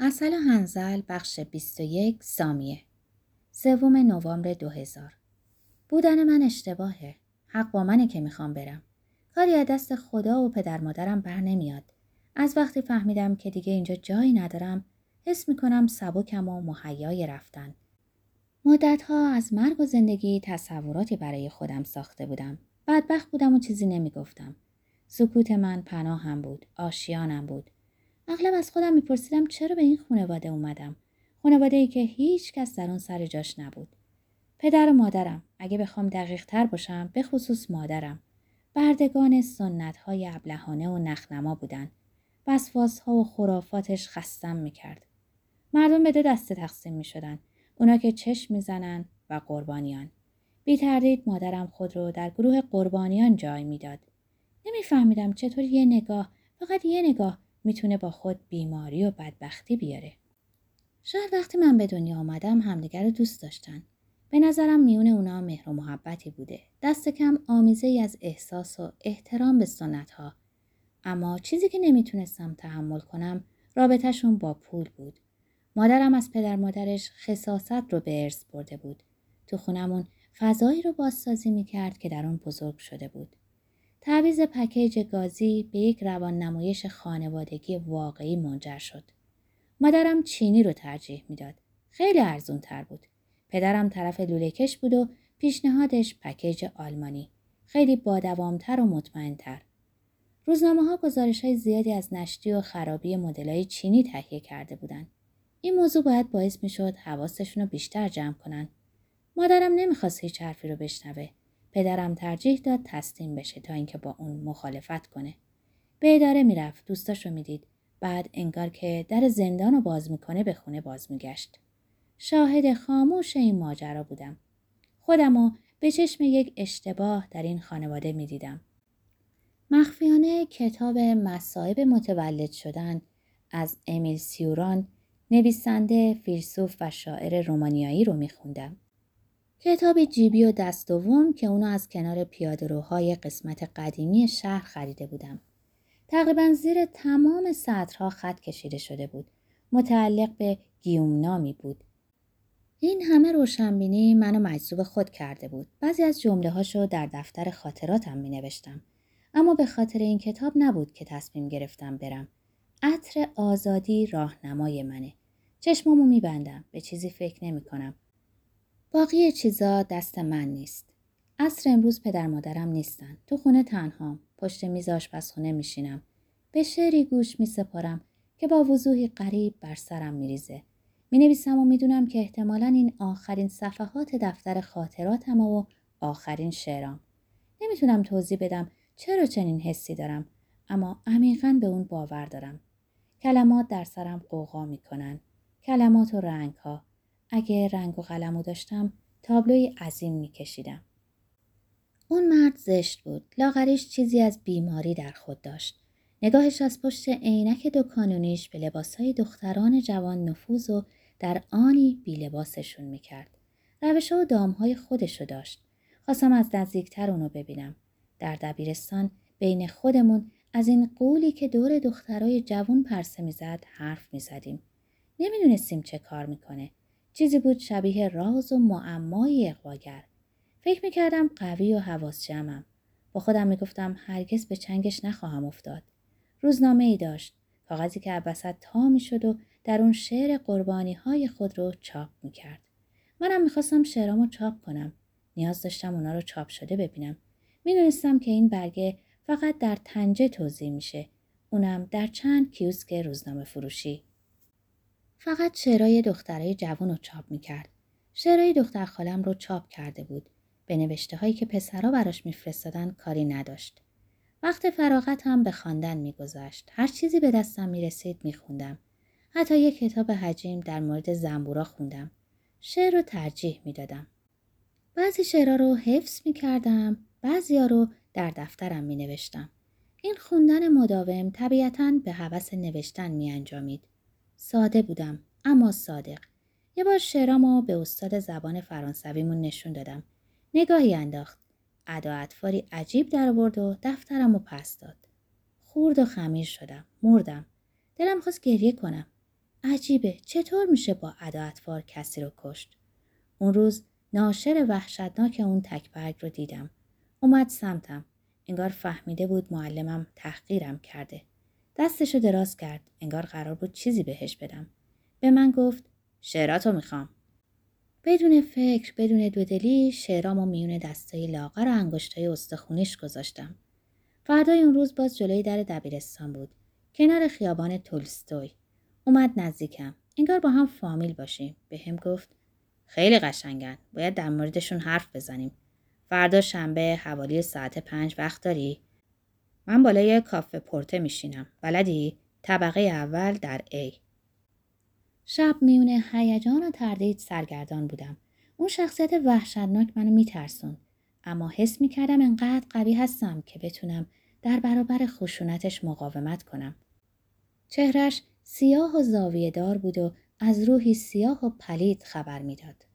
اصل هنزل بخش 21 سامیه. سوم نوامبر 2000 بودن من اشتباهه. حق با منه که می‌خوام برم. کاری از دست خدا و پدر مادرم بر نمیاد. از وقتی فهمیدم که دیگه اینجا جایی ندارم حس می‌کنم سبکم و مهیای رفتن. مدتها از مرگ و زندگی تصوراتی برای خودم ساخته بودم. بدبخت بودم و چیزی نمی‌گفتم. سکوت من پناهم بود. آشیانم بود. اغلب از خودم میپرسیدم چرا به این خانواده اومدم. خانواده ای که هیچ کس در اون سر جاش نبود. پدر و مادرم اگه بخوام دقیق تر باشم به خصوص مادرم. بردگان سنت های ابلهانه و نخنما بودن. وسواس ها و خرافاتش خستم می‌کرد. مردم به دو دسته تقسیم می‌شدن. اونا که چشم می‌زنن و قربانیان. بی تردید مادرم خود رو در گروه قربانیان جای می‌داد. نمیفهمیدم چطور یه نگاه فقط یه نگاه می‌تونه با خود بیماری و بدبختی بیاره. شاید وقتی من به دنیا آمدم همدیگر رو دوست داشتن. به نظرم میون اونا مهر و محبتی بوده. دست کم آمیزه ای از احساس و احترام به سنت ها. اما چیزی که نمی‌تونستم تحمل کنم رابطهشون با پول بود. مادرم از پدر مادرش خصاست رو به ارث برده بود. تو خونمون فضایی رو بازسازی می‌کرد که در اون بزرگ شده بود. تعویز پکیج گازی به یک روان نمایش خانوادگی واقعی منجر شد. مادرم چینی رو ترجیح می‌داد. خیلی ارزون تر بود. پدرم طرف لولهکش بود و پیشنهادش پکیج آلمانی. خیلی بادوامتر و مطمئنتر. روزنامه ها گزارش های زیادی از نشتی و خرابی مدل چینی تهیه کرده بودند. این موضوع باید باعث می شد حواستشون رو بیشتر جمع کنن. مادرم نمی‌خواست هیچ حرفی رو بشنوه. پدرم ترجیح داد تسلیم بشه تا اینکه با اون مخالفت کنه. به اداره می‌رفت دوستاشو می‌دید بعد انگار که در زندان رو باز می‌کنه به خونه باز میگشت. شاهد خاموش این ماجرا بودم. خودمو به چشم یک اشتباه در این خانواده می‌دیدم. مخفیانه کتاب مصائب متولد شدن از امیل سیوران نویسنده فیلسوف و شاعر رومانیایی رو میخوندم. کتاب جیبی و دست دوم که اونو از کنار پیادهروهای قسمت قدیمی شهر خریده بودم. تقریبا زیر تمام سطرها خط کشیده شده بود. متعلق به گیومنامی بود. این همه روشنبینی منو مجذوب خود کرده بود. بعضی از جمله هاشو در دفتر خاطراتم می نوشتم. اما به خاطر این کتاب نبود که تصمیم گرفتم برم. عطر آزادی راهنمای منه. چشمامو میبندم. به چیزی فکر نمی کنم. باقی چیزا دست من نیست. عصر امروز پدر مادرم نیستن. تو خونه تنهام. پشت میز آشپزخونه میشینم. به شعری گوش می سپارم که با وضوحی قریب بر سرم میریزه. می نویسم و می‌دونم که احتمالا این آخرین صفحات دفتر خاطراتم و آخرین شعرام. نمی‌تونم توضیح بدم چرا چنین حسی دارم اما عمیقا به اون باور دارم. کلمات در سرم قوقا می‌کنن. کلمات و رنگ ها. اگه رنگ و قلمو داشتم تابلوی عظیم میکشیدم. اون مرد زشت بود. لاغریش چیزی از بیماری در خود داشت. نگاهش از پشت عینک دکانونیش به لباسهای دختران جوان نفوذ و در آنی بی لباسشون می‌کرد. روش و دامهای خودشو داشت. خواستم از نزدیکتر اونو ببینم. در دبیرستان بین خودمون از این قولی که دور دخترای جوان پرسه می‌زد حرف می‌زدیم. نمی‌دونستیم چه کار می‌کنه. چیزی بود شبیه راز و معمای اقواگر. فکر می‌کردم قوی و حواس جمعم. با خودم می‌گفتم هرگز به چنگش نخواهم افتاد. روزنامه ای داشت. کاغذی که عبست تا می‌شد و در اون شعر قربانی های خود رو چاپ می‌کرد. منم می‌خواستم شعرامو چاپ کنم. نیاز داشتم اونا رو چاپ شده ببینم. می‌دونستم که این برگه فقط در تنجه توضیح میشه. اونم در چند کیوسک روزنامه فروشی. فقط شعرهای دخترای جوان رو چاپ می‌کرد. شعرهای دختر خالم رو چاپ کرده بود. به نوشته هایی که پسرها براش میفرستادن کاری نداشت. وقت فراغت هم به خواندن میگذشت. هر چیزی به دستم می‌رسید میخوندم. حتی یک کتاب حجیم در مورد زنبورا خوندم. شعر رو ترجیح می‌دادم. بعضی شعرها رو حفظ می‌کردم. بعضی رو در دفترم می نوشتم. این خوندن مداوم طبیعتا به هوس نوشتن می انجامید. ساده بودم اما صادق. یه بار شعرامو به استاد زبان فرانسویمون نشون دادم. نگاهی انداخت. ادا اطفاری عجیب در آورد و دفترم پس داد. خورد و خمیر شدم. مردم. دلم خواست گریه کنم. عجیبه چطور میشه با ادا اطفار کسی رو کشت اون روز ناشر وحشتناک اون تکبرگ رو دیدم اومد سمتم انگار فهمیده بود معلمم تحقیرم کرده دستشو دراز کرد. انگار قرار بود چیزی بهش بدم. به من گفت شعراتو می‌خوام. بدون فکر بدون دودلی شعرام و میون دستای لاغر و انگشتای استخونیش گذاشتم. فردای اون روز باز جلوی در دبیرستان بود. کنار خیابان تولستوی. اومد نزدیکم. انگار با هم فامیل باشیم. به هم گفت خیلی قشنگن. باید در موردشون حرف بزنیم. فردا شنبه حوالی ساعت پنج وقت داری؟ من بالای کافه پورته میشینم بلدی طبقه اول در A شب میونه هیجان و تردید سرگردان بودم اون شخصیت وحشتناک منو میترسون اما حس می‌کردم انقدر قوی هستم که بتونم در برابر خشونتش مقاومت کنم چهرش سیاه و زاویه دار بود و از روحی سیاه و پلید خبر می‌داد.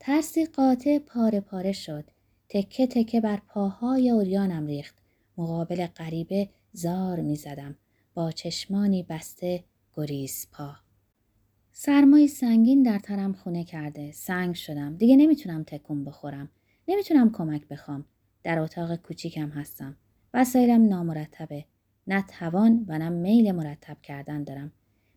ترسی قاطع پاره پاره شد. تکه تکه بر پاهای اوریانم ریخت. مقابل غریبه زار می زدم. با چشمانی بسته گریز پا. سرمای سنگین در ترم خونه کرده. سنگ شدم. دیگه نمی‌تونم تکون بخورم. نمی‌تونم کمک بخوام. در اتاق کوچیکم هستم. وسایلم نامرتبه. نه توان و نه میل مرتب کردن دارم.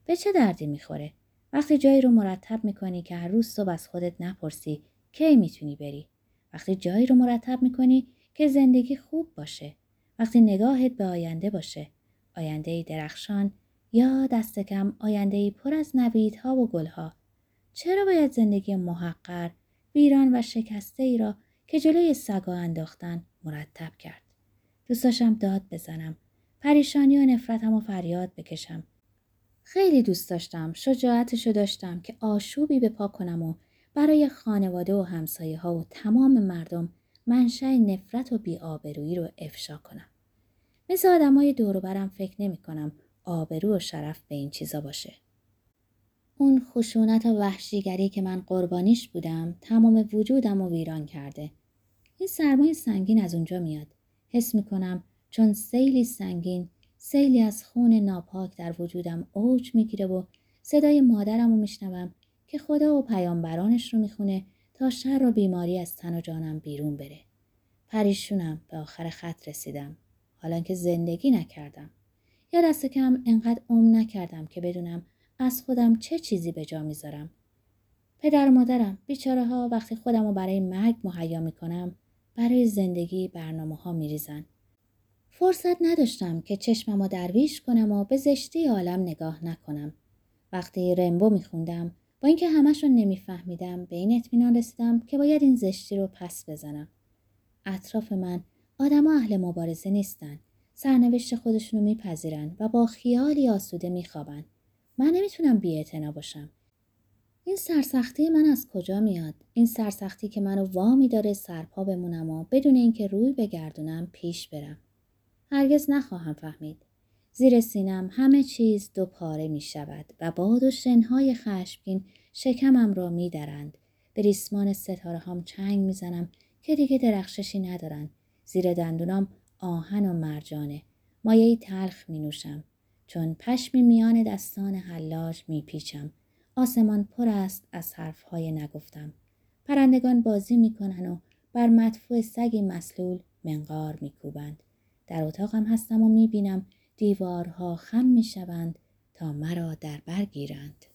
به چه دردی می‌خوره؟ وقتی جایی رو مرتب می‌کنی که هر روز صبح از خودت نپرسی کی می‌تونی بری؟ وقتی جایی رو مرتب می‌کنی که زندگی خوب باشه. وقتی نگاهت به آینده باشه. آینده درخشان یا دست کم آینده پر از نویدها و گلها. چرا باید زندگی محقر، ویران و شکسته ای را که جلوی سگا انداختن مرتب کرد؟ دوست داشتم داد بزنم. پریشانی و نفرتم و فریاد بکشم. خیلی دوست داشتم شجاعتشو داشتم که آشوبی به پا کنم و برای خانواده و همسایه ها و تمام مردم منشأ نفرت و بیآبرویی رو افشا کنم. مثل آدمای برم فکر نمی کنم آبرو و شرف به این چیزا باشه. اون خشونت و وحشیگری که من قربانیش بودم تمام وجودم و ویران کرده. این سرمای سنگین از اونجا میاد. حس می‌کنم چون سیلی سنگین سیلی از خون ناپاک در وجودم اوج می‌گیره و صدای مادرم رو میشنوم که خدا و پیامبرانش رو می‌خونه تا شر و بیماری از تن و جانم بیرون بره. پریشونم به آخر خط رسیدم. حالا که زندگی نکردم. یا دست کم انقدر عم نکردم که بدونم از خودم چه چیزی به جا می‌ذارم. پدر و مادرم بیچاره ها وقتی خودم رو برای مرگ مهیا می‌کنم برای زندگی برنامه ها میریزن. فرصت نداشتم که چشممو درویش کنم و به زشتی عالم نگاه نکنم. وقتی رمبو میخوندم با اینکه همش رو نمیفهمیدم به این اطمینان رسیدم که باید این زشتی رو پس بزنم. اطراف من آدما اهل مبارزه نیستن. سرنوشت خودشونو میپذیرن و با خیالی آسوده میخوابن. من نمی‌تونم بی باشم. این سرسختی من از کجا میاد؟ این سرسختی که منو وامی داره سرپا بمونم و بدون اینکه روی بگردونم پیش برم. هرگز نخواهم فهمید. زیر سینم همه چیز دو پاره می شود و باد و شنهای خشمگین شکمم را می درند. به ریسمان ستاره هم چنگ می زنم که دیگه درخششی ندارن. زیر دندونام آهن و مرجانه. مایه تلخ می نوشم. چون پشمی میان دستان حلاج می پیچم. آسمان پر است از حرفهای نگفتم. پرندگان بازی می کنن و بر مدفوع سگی مسلول منقار می کوبند. در اتاقم هستم و می‌بینم دیوارها خم می‌شوند تا مرا در بر گیرند.